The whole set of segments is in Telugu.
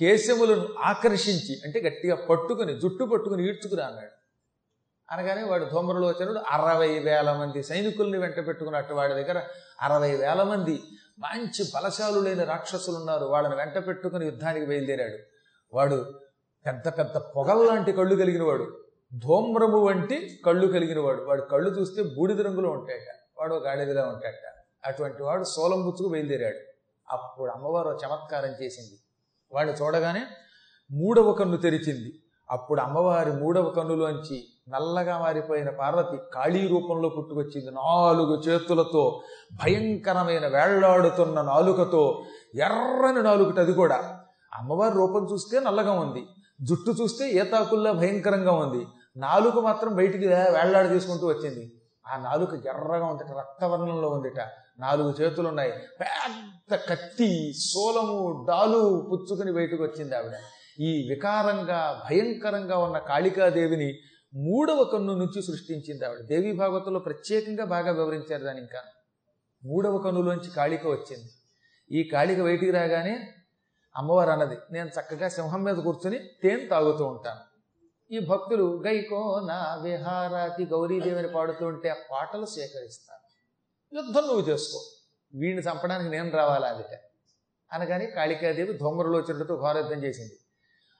కేశములను ఆకర్షించి అంటే గట్టిగా పట్టుకుని జుట్టు పట్టుకుని ఈడ్చుకురా అన్నాడు. అనగానే వాడు ధూమ్రలోచనుడు అరవై వేల మంది సైనికుల్ని వెంట పెట్టుకున్నట్టు వాడి దగ్గర అరవై వేల మంది మంచి బలశాలులైన రాక్షసులు ఉన్నారు వాళ్ళని వెంట పెట్టుకుని యుద్ధానికి బయలుదేరాడు. వాడు పెద్ద పెద్ద పొగల్లాంటి కళ్ళు కలిగిన వాడు. ధూమ్రము వంటి కళ్ళు కలిగిన వాడు. వాడు కళ్ళు చూస్తే బూడిద రంగులో ఉంటాయట. వాడు గాడిదలా ఉంటాయట అటువంటి వాడు సోలం బుచ్చుకు బయలుదేరాడు. అప్పుడు అమ్మవారు చమత్కారం చేసింది. వాడిని చూడగానే మూడవ కన్ను తెరిచింది. అప్పుడు అమ్మవారి మూడవ కన్నులోంచి నల్లగా మారిపోయిన పార్వతి కాళీ రూపంలో పుట్టుకొచ్చింది. నాలుగు చేతులతో భయంకరమైన వేళ్ళాడుతున్న నాలుకతో ఎర్రని నాలుగుటి అది కూడా. అమ్మవారి రూపం చూస్తే నల్లగా ఉంది. జుట్టు చూస్తే ఏతాకుల్లా భయంకరంగా ఉంది. నాలుక మాత్రం బయటికి వేళ్ళాడ తీసుకుంటూ వచ్చింది. ఆ నాలుక ఎర్రగా ఉందట రక్తవర్ణంలో ఉందిట. నాలుగు చేతులు ఉన్నాయి పెద్ద కత్తి సోలము డాలు పుచ్చుకుని బయటకు వచ్చింది ఆవిడ. ఈ వికారంగా భయంకరంగా ఉన్న కాళికాదేవిని మూడవ కన్ను నుంచి సృష్టించింది ఆవిడ. దేవీ భాగవతంలో ప్రత్యేకంగా బాగా వివరించారు దాని ఇంకా. మూడవ కన్నులోంచి కాళిక వచ్చింది. ఈ కాళిక బయటికి రాగానే అమ్మవారు అన్నది నేను చక్కగా సింహం మీద కూర్చుని తేనె తాగుతూ ఉంటాను. ఈ భక్తులు గైకో నా విహారాతి గౌరీదేవిని పాడుతూ ఉంటే ఆ పాటలు సేకరిస్తాను. యుద్ధం నువ్వు చేసుకో. వీడిని చంపడానికి నేను రావాలా అదిట అనగాని కాళికాదేవి ధూమ్రలోచనలతో ఘోరయుద్ధం చేసింది.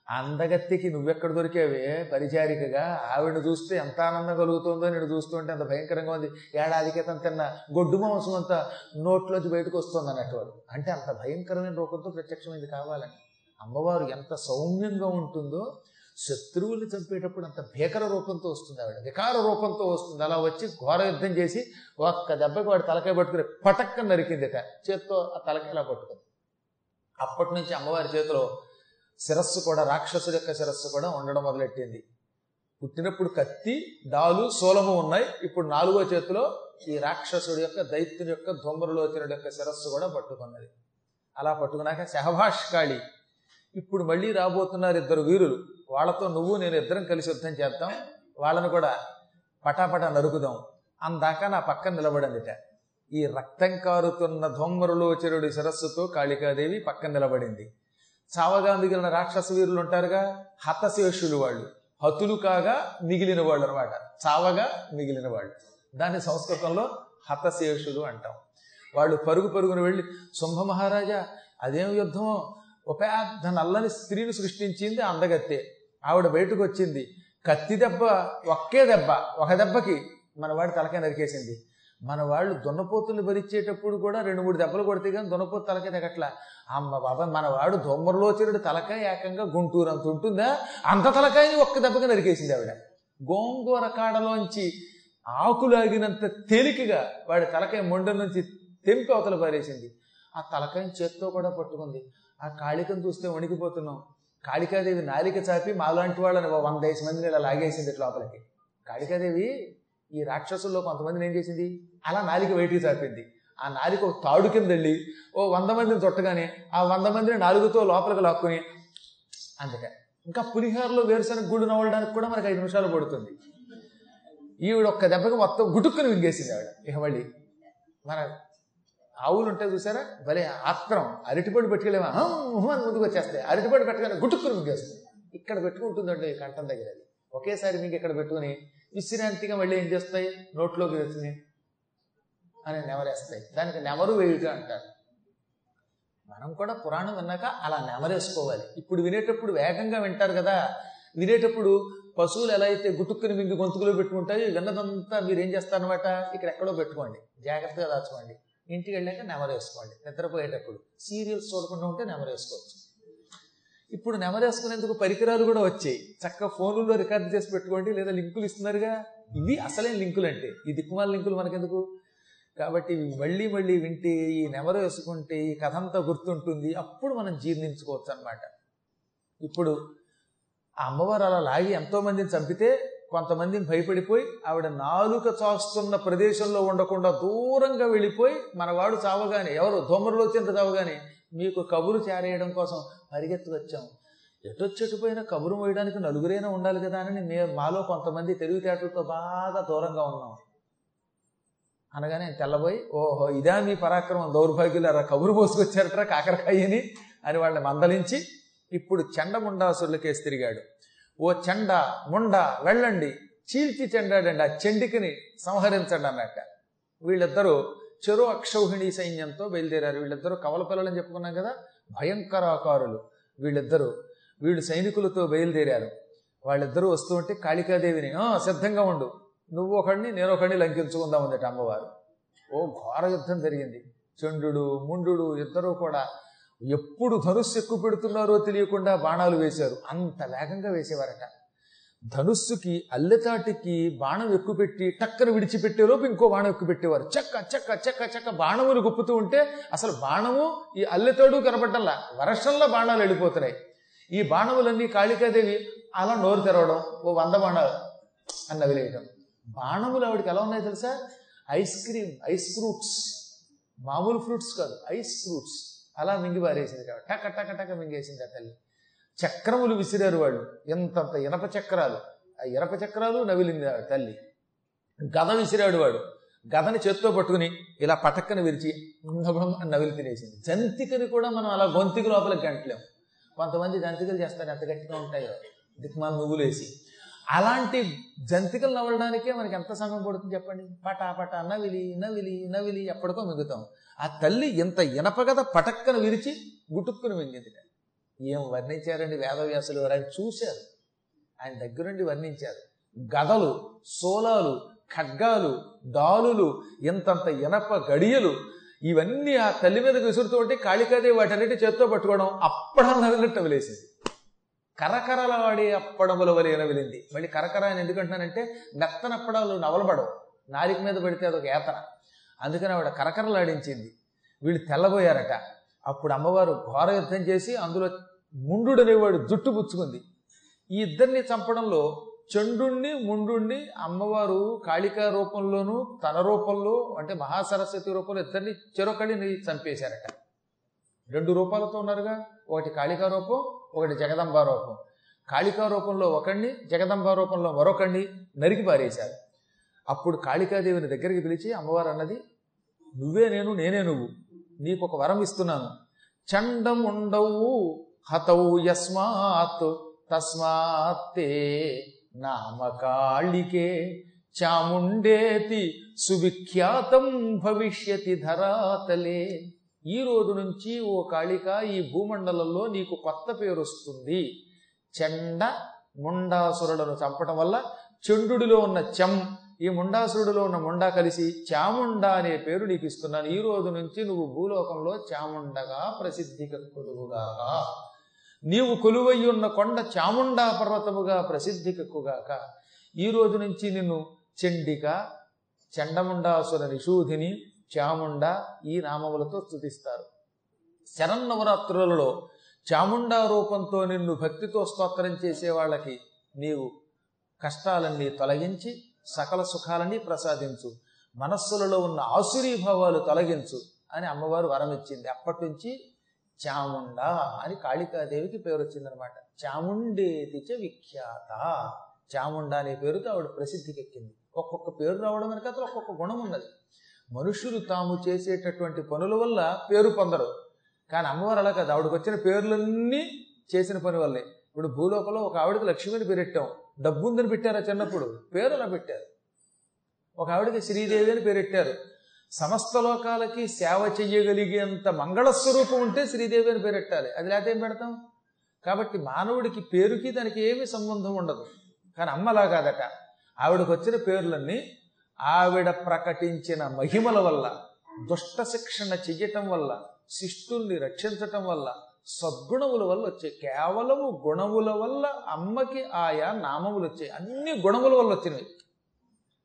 అందగత్తికి నువ్వెక్కడ దొరికావే? పరిచారికగా ఆవిడని చూస్తే ఎంత ఆనందం కలుగుతుందో నేను చూస్తుంటే అంత భయంకరంగా ఉంది. ఏడాది క్రితం తిన్న గొడ్డు మాంసం అంతా నోట్లోంచి బయటకు వస్తుంది అన్నట్టు అంటే అంత భయంకరమైన రూపంతో ప్రత్యక్షమైంది కావాలని. అమ్మవారు ఎంత సౌమ్యంగా ఉంటుందో శత్రువుల్ని చంపేటప్పుడు అంత భీకర రూపంతో వస్తుంది ఆవిడ. వికార రూపంతో వస్తుంది. అలా వచ్చి ఘోర యుద్ధం చేసి ఒక్క దెబ్బకి వాడు తలకాయ పట్టుకుని పటక్క నరికిందిట చేత్తో ఆ తలకాయలా పట్టుకుంది అప్పటి నుంచి అమ్మవారి చేతిలో శిరస్సు కూడా రాక్షసుడి యొక్క శిరస్సు కూడా ఉండడం మొదలెట్టింది. పుట్టినప్పుడు కత్తి డాలు సోలము ఉన్నాయి. ఇప్పుడు నాలుగో చేతిలో ఈ రాక్షసుడి యొక్క దైత్యుడి యొక్క ధూమ్రలోచనుడి యొక్క శిరస్సు కూడా పట్టుకున్నది. అలా పట్టుకున్నాక సహభాష్కాళి ఇప్పుడు మళ్ళీ రాబోతున్నారు ఇద్దరు వీరులు. వాళ్ళతో నువ్వు నేను ఇద్దరం కలిసి యుద్ధం చేద్దాం. వాళ్ళని కూడా పటాపటా నరుకుదాం. అందాక నా పక్కన నిలబడిందిట. ఈ రక్తం కారుతున్న ధూమ్రలోచరుడి శిరస్సుతో కాళికాదేవి పక్కన నిలబడింది. చావగా మిగిలిన రాక్షస వీరులు ఉంటారుగా? హతశేషులు వాళ్ళు. హతులు కాగా మిగిలిన వాళ్ళు అనమాట చావగా మిగిలిన వాళ్ళు. దాన్ని సంస్కృతంలో హతశేషులు అంటాం. వాళ్ళు పరుగు పరుగున వెళ్ళి శుంభ మహారాజా అదేం యుద్ధమో ఒక పెద్ద నల్లని స్త్రీని సృష్టించింది అందగత్తే. ఆవిడ బయటకు వచ్చింది కత్తి దెబ్బ ఒకే దెబ్బ ఒక దెబ్బకి మన వాడి తలకాయ నరికేసింది. మన వాళ్ళు దున్నపోతులు భరించేటప్పుడు కూడా రెండు మూడు దెబ్బలు కొడితే కానీ దున్నపోతు తలకాయ తగ్గట్లా అమ్మ బాబా మన వాడు దొమ్మరలోచరుడు తలకాయ ఏకంగా గుంటూరు అంత ఉంటుందా? అంత తలకాయని ఒక్క దెబ్బకి నరికేసింది ఆవిడ. గోంగూర కాడలోంచి ఆకులాగినంత తేలికగా వాడి తలకాయ మొండ నుంచి తెంపి అవతల పారేసింది. ఆ తలకాయని చేత్తో కూడా పట్టుకుంది. ఆ కాళికను చూస్తే వణికిపోతున్నాం. కాళికాదేవి నాలిక చాపి మాలాంటి వాళ్ళని ఓ వంద ఐదు మందిని ఇలా లాగేసింది లోపలికి. కాళికాదేవి ఈ రాక్షసుల్లో కొంతమందిని ఏం చేసింది? అలా నాలిక వేటికి చాపింది. ఆ నాలిక ఒక తాడు కింద వెళ్ళి ఓ వంద మందిని చుట్టగానే ఆ వంద మందిని నాలుగుతో లోపలికి లాక్కుని అందుకే ఇంకా పులిహారలో వేరుశనగ గుళ్ళు నవ్వడానికి కూడా మనకు ఐదు నిమిషాలు పడుతుంది. ఈవిడ ఒక్క దెబ్బకి మొత్తం గుటుక్కుని వింగేసింది ఆవిడ. ఇక మళ్ళీ మన ఆవులు ఉంటాయి చూసారా? భలే ఆత్రం. అరటిపండు పెట్టుకెళ్ళేమా అని ముందుకు వచ్చేస్తాయి. అరటిపండు పెట్టగానే గుటుక్కుని వేస్తుంది ఇక్కడ పెట్టుకుంటుందండి కంఠం దగ్గర అది. ఒకేసారి మీకు ఇక్కడ పెట్టుకుని విశ్రాంతిగా మళ్ళీ ఏం చేస్తాయి? నోట్లోకి వచ్చింది అని నెమరేస్తాయి. దానికి నెమరు వేయుట అంటారు. మనం కూడా పురాణం విన్నాక అలా నెమరేసుకోవాలి. ఇప్పుడు వినేటప్పుడు వేగంగా వింటారు కదా. వినేటప్పుడు పశువులు ఎలా అయితే గుటుక్కుని మింగి గొంతుకులో పెట్టుకుంటాయో విన్నదంతా మీరు ఏం చేస్తారనమాట ఇక్కడ ఎక్కడో పెట్టుకోండి. జాగ్రత్తగా దాచుకోండి. ఇంటికి వెళ్ళాక నెమరేసుకోండి నిద్రపోయేటప్పుడు. సీరియల్స్ చూడకుండా ఉంటే నెమరేసుకోవచ్చు ఇప్పుడు నెమరేసుకునేందుకు పరికరాలు కూడా వచ్చాయి. చక్కగా ఫోన్లో రికార్డు చేసి పెట్టుకోండి లేదా లింకులు ఇస్తున్నారుగా? ఇవి అసలే లింకులు అంటే ఈ దిక్కుమాల లింకులు మనకెందుకు? కాబట్టి మళ్ళీ మళ్ళీ వింటే ఈ నెమరు వేసుకుంటే ఈ కథ అంతా గుర్తుంటుంది. అప్పుడు మనం జీర్ణించుకోవచ్చు అనమాట ఇప్పుడు ఆ అమ్మవారు అలా లాగి ఎంతోమందిని చంపితే కొంతమందిని భయపడిపోయి ఆవిడ నాలుక చాస్తున్న ప్రదేశంలో ఉండకుండా దూరంగా వెళ్ళిపోయి మనవాడు చావగానే ఎవరు? దోమరులో చెంత చావగానే మీకు కబురు చేరేయడం కోసం పరిగెత్తి వచ్చాం ఎటొచ్చెట్టుపోయినా కబురు వేయడానికి నలుగురైనా ఉండాలి కదా అని మేము మాలో కొంతమంది తెలివితేటలతో బాగా దూరంగా ఉన్నాం. అనగానే తెల్లబోయి ఓహో ఇదా మీ పరాక్రమం దౌర్భాగ్యులు కబురు పోసుకొచ్చారట్రా కాకరకాయని అని వాళ్ళని మందలించి ఇప్పుడు చండముండాసురులకేసి తిరిగాడు. ఓ చెండ ముండ వెళ్ళండి. చీల్చి చెండాడండి. ఆ చెండికిని సంహరించండి అన్నట్ట వీళ్ళిద్దరూ చెరు అక్షౌహిణి సైన్యంతో బయలుదేరారు. వీళ్ళిద్దరూ కవల పిల్లలని చెప్పుకున్నాం కదా భయంకరాకారులు వీళ్ళిద్దరూ. వీళ్ళు సైనికులతో బయలుదేరారు. వాళ్ళిద్దరూ వస్తూ ఉంటే కాళికాదేవిని సిద్ధంగా ఉండు. నువ్వు ఒకడిని నేను ఒకడిని లంకించుకుందాం ఉందట అమ్మవారు. ఓ ఘోర యుద్ధం జరిగింది. చండు ముండు ఇద్దరూ కూడా ఎప్పుడు ధనుస్సు ఎక్కువ పెడుతున్నారో తెలియకుండా బాణాలు వేశారు. అంత వేగంగా వేసేవారట. ధనుస్సుకి అల్లెతాటికి బాణం ఎక్కువ పెట్టి టక్కన విడిచిపెట్టేలోపు ఇంకో బాణం ఎక్కువ పెట్టేవారు. చక్క చక్క చక్క చక్క బాణములు గుప్పుతూ ఉంటే అసలు బాణము ఈ అల్లెతాడు కనపడ్డంలా వర్షంలో బాణాలు వెళ్ళిపోతున్నాయి. ఈ బాణములన్నీ కాళికాదేవి అలా నోరు తెరవడం ఓ వంద బాణాలు అని నవిలేయడం బాణములు ఆవిడకి ఎలా ఉన్నాయి తెలుసా? Ice cream ice fruits. మామూలు ఫ్రూట్స్ కాదు ఐస్ ఫ్రూట్స్. అలా మింగి పారేసింది కాబట్టి. టక టక టక మింగేసింది ఆ తల్లి. చక్రములు విసిరారు వాళ్ళు. ఎంతంత ఇనప చక్రాలు. ఆ ఇనప చక్రాలు నవిలింది ఆ తల్లి. గద విసిరాడు వాడు. గదని చేత్తో పట్టుకుని ఇలా పటక్కన విరిచి నవిలి తినేసింది. జంతికని కూడా మనం అలా గొంతికి లోపలికి గంటలేం. కొంతమంది జంతికలు చేస్తారు. ఎంత గట్టిగా ఉంటాయో. దిక్మాల నువ్వులేసి. అలాంటి జంతికలు నవ్వడానికే మనకి ఎంత సమయం పడుతుంది చెప్పండి? పటా పటా నవిలి నవిలి నవిలి ఎప్పటికో మిగుతాం. ఆ తల్లి ఇంత ఇనపగద పటక్కన విరిచి గుటుక్కుని మింగింది. ఏం వర్ణించారండి వేదవ్యాసులు ఆయన చూశారు. ఆయన దగ్గరుండి వర్ణించారు. గదలు సోలాలు ఖడ్గాలు డాలులు ఇంతంత ఇనప గడియలు ఇవన్నీ ఆ తల్లి మీద విసురుతూ ఉంటే కాళికాదేవి వాటన్నిటి చేత్తో పట్టుకోవడం అప్పడం నవ్వినట్టు వదిలేసింది. కరకరలాడే అప్పడముల వలె విలింది మళ్ళీ కరకర అని ఎందుకంటున్నానంటే మెత్తనప్పడాలు నవలబడవు నాలిక మీద పడితే అదొక ఏతన అందుకని ఆవిడ కరకరలాడించింది. వీళ్ళు తెల్లబోయారట. అప్పుడు అమ్మవారు ఘోర యుద్ధం చేసి అందులో ముండు అనేవాడు జుట్టు పుచ్చుకుంది. ఈ ఇద్దరిని చంపడంలో చండుణ్ణి ముండుణ్ణి అమ్మవారు కాళికా రూపంలోనూ తన రూపంలో అంటే మహాసరస్వతి రూపంలో ఇద్దరిని చెరొకడిని చంపేశారట. రెండు రూపాలతో ఉన్నారుగా. ఒకటి కాళికా రూపం ఒకటి జగదంబ రూపం. కాళికా రూపంలో ఒకడిని జగదంబ రూపంలో మరొకడిని నరికి పారేశారు. అప్పుడు కాళికాదేవిని దగ్గరికి పిలిచి అమ్మవారు అన్నది నువ్వే నేను నేనే నువ్వు. నీకు ఒక వరం ఇస్తున్నాను. చండం ఉండవు హతవు యస్మాత్ తస్మాత్తే నామకాళికే చాముండేతి సువిఖ్యాతం భవిష్యతి ధరాతలే. ఈ రోజు నుంచి ఓ కాళిక ఈ భూమండలంలో నీకు కొత్త పేరు వస్తుంది. చెండ ముండాసురులను చంపటం వల్ల చెండుడిలో ఉన్న చెం ఈ ముండాసురుడిలో ఉన్న ముండా కలిసి చాముండా అనే పేరు నీకు ఇస్తున్నాను. ఈ రోజు నుంచి నువ్వు భూలోకంలో చాముండగా ప్రసిద్ధి కొలువుగాక. నీవు కొలువై ఉన్న కొండ చాముండా పర్వతముగా ప్రసిద్ధి కక్కుగాక ఈ రోజు నుంచి నిన్ను చండిక చండముండాసుర నిషూధిని చాముండ ఈ నామములతో స్థుతిస్తారు శరన్నవరాత్రులలో చాముండా రూపంతో నిన్ను భక్తితో స్తోత్రం చేసే వాళ్ళకి నీవు కష్టాలన్నీ తొలగించి సకల సుఖాలన్నీ ప్రసాదించు మనస్సులలో ఉన్న ఆసురీభావాలు తొలగించు అని అమ్మవారు వరం ఇచ్చింది అప్పటి నుంచి చాముండ అని కాళికాదేవికి పేరు వచ్చిందనమాట. చాముండేది చ విఖ్యాత. చాముండ అనే పేరుతో ఆవిడ ప్రసిద్ధికి ఎక్కింది ఒక్కొక్క పేరు రావడం వెనక అతను ఒక్కొక్క గుణం ఉన్నది. మనుషులు తాము చేసేటటువంటి పనుల వల్ల పేరు పొందరు. కానీ అమ్మవారు అలా కాదు. ఆవిడకి వచ్చిన పేర్లన్నీ చేసిన పని వల్లే. ఇప్పుడు భూలోకంలో ఒక ఆవిడకి లక్ష్మిని పేరెట్టాం. డబ్బు ఉందని పెట్టారా చిన్నప్పుడు? పేరు అలా పెట్టారు. ఒక ఆవిడకి శ్రీదేవి అని పేరెట్టారు. సమస్త లోకాలకి సేవ చెయ్యగలిగేంత మంగళస్వరూపం ఉంటే శ్రీదేవి అని పేరెట్టాలి. అది లేకపోతే ఏం పెడతాం? కాబట్టి మానవుడికి పేరుకి దానికి ఏమీ సంబంధం ఉండదు. కానీ అమ్మలా కాదట. ఆవిడకు వచ్చిన పేర్లన్నీ ఆవిడ ప్రకటించిన మహిమల వల్ల దుష్ట శిక్షణ చెయ్యటం వల్ల శిష్టుల్ని రక్షించటం వల్ల సద్గుణముల వల్ల వచ్చాయి కేవలము గుణముల వల్ల అమ్మకి ఆయా నామములు వచ్చాయి. అన్ని గుణముల వల్ల వచ్చినవి.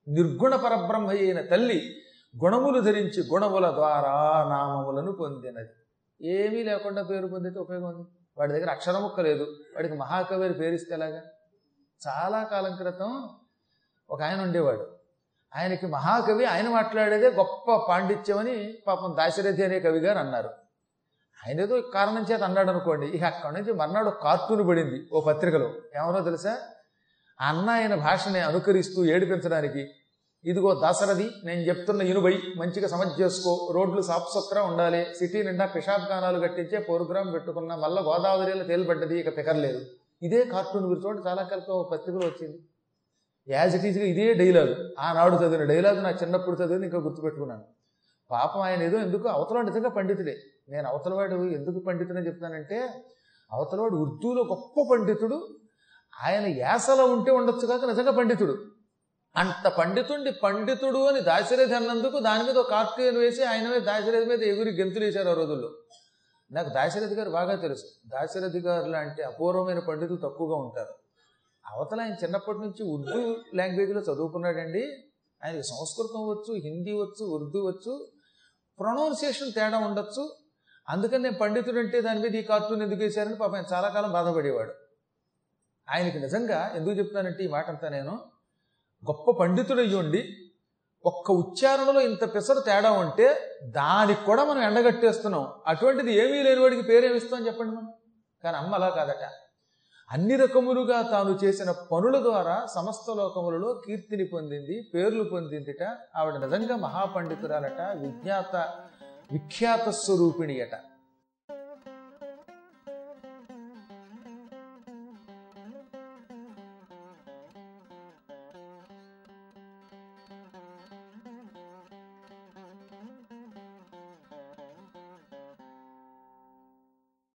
నిర్గుణ పరబ్రహ్మ అయిన తల్లి గుణములు ధరించి గుణముల ద్వారా నామములను పొందినది. ఏమీ లేకుండా పేరు పొందితే ఉపయోగం ఉంది. వాడి దగ్గర అక్షరముక్క లేదు. వాడికి మహాకవి పేరు ఇస్తే ఎలాగా? చాలా కాలం క్రితం ఒక ఆయన ఉండేవాడు. ఆయనకి మహాకవి ఆయన మాట్లాడేదే గొప్ప పాండిత్యమని పాపం దాశరథి అనే కవి గారు అన్నారు. ఆయన ఏదో కారణం చేత అన్నాడు అనుకోండి ఇక అక్కడి నుంచి మర్నాడు కార్టూన్ పడింది ఓ పత్రికలో. ఏమనో తెలుసా? ఆ అన్న ఆయన భాషని అనుకరిస్తూ ఏడిపించడానికి. ఇదిగో దాసరథి నేను చెప్తున్న ఇనుబై మంచిగా సమజ్ చేసుకో రోడ్లు సాఫ్సుత్రా ఉండాలి సిటీ నిండా పిషాబ్గానాలు కట్టించే ప్రోగ్రాం పెట్టుకున్న మళ్ళీ గోదావరిలో తేలిపడ్డది ఇక తికరలేదు ఇదే కార్టూన్ మీరు చూడండి చాలా కలిపి ఒక పత్రికలో వచ్చింది. యాజ్ ఇట్ ఈజ్గా ఇదే డైలాగ్ ఆనాడు చదివిన డైలాగ్ నా చిన్నప్పుడు చదివిన ఇంకా గుర్తుపెట్టుకున్నాను. పాపం ఆయన ఏదో ఎందుకు అవతల నిజంగా పండితుడే. నేను అవతలవాడు ఎందుకు పండితుడని చెప్తానంటే అవతలవాడు ఉర్దూలో గొప్ప పండితుడు ఆయన యాసలో ఉంటే ఉండొచ్చు కాక నిజంగా పండితుడు. అంత పండితుండి పండితుడు అని దాశరథి అన్నందుకు దాని మీద ఒక కార్టూన్ వేసి ఆయన మీద దాశరథి మీద ఎగురి గెంతులు వేశారు ఆ రోజుల్లో. నాకు దాశరథి గారు బాగా తెలుసు. దాశరథి గారు లాంటి అపూర్వమైన పండితులు తక్కువగా ఉంటారు. అవతల ఆయన చిన్నప్పటి నుంచి ఉర్దూ లాంగ్వేజ్లో చదువుకున్నాడండి. ఆయనకి సంస్కృతం వచ్చు హిందీ వచ్చు ఉర్దూ వచ్చు ప్రొనౌన్సియేషన్ తేడా ఉండొచ్చు. అందుకని నేను పండితుడు అంటే దాని మీద ఈ కార్టూన్ ఎందుకు వేశారని పాప ఆయన చాలా కాలం బాధపడేవాడు. ఆయనకి నిజంగా ఎందుకు చెప్తానంటే ఈ మాట అంతా నేను గొప్ప పండితుడు అయ్యుండి ఒక్క ఉచ్చారణలో ఇంత పెసరు తేడా ఉంటే దానికి కూడా మనం ఎండగట్టేస్తున్నాం. అటువంటిది ఏమీ లేని వాడికి పేరేమిస్తాం చెప్పండి మనం? కానీ అమ్మ అలా కాదట. అన్ని రకములుగా తాను చేసిన పనుల ద్వారా సమస్త లోకములలో కీర్తిని పొందింది పేర్లు పొందిందిట. ఆవిడ నిజంగా మహాపండితురాలట విజ్ఞాత విఖ్యాత స్వరూపిణి అట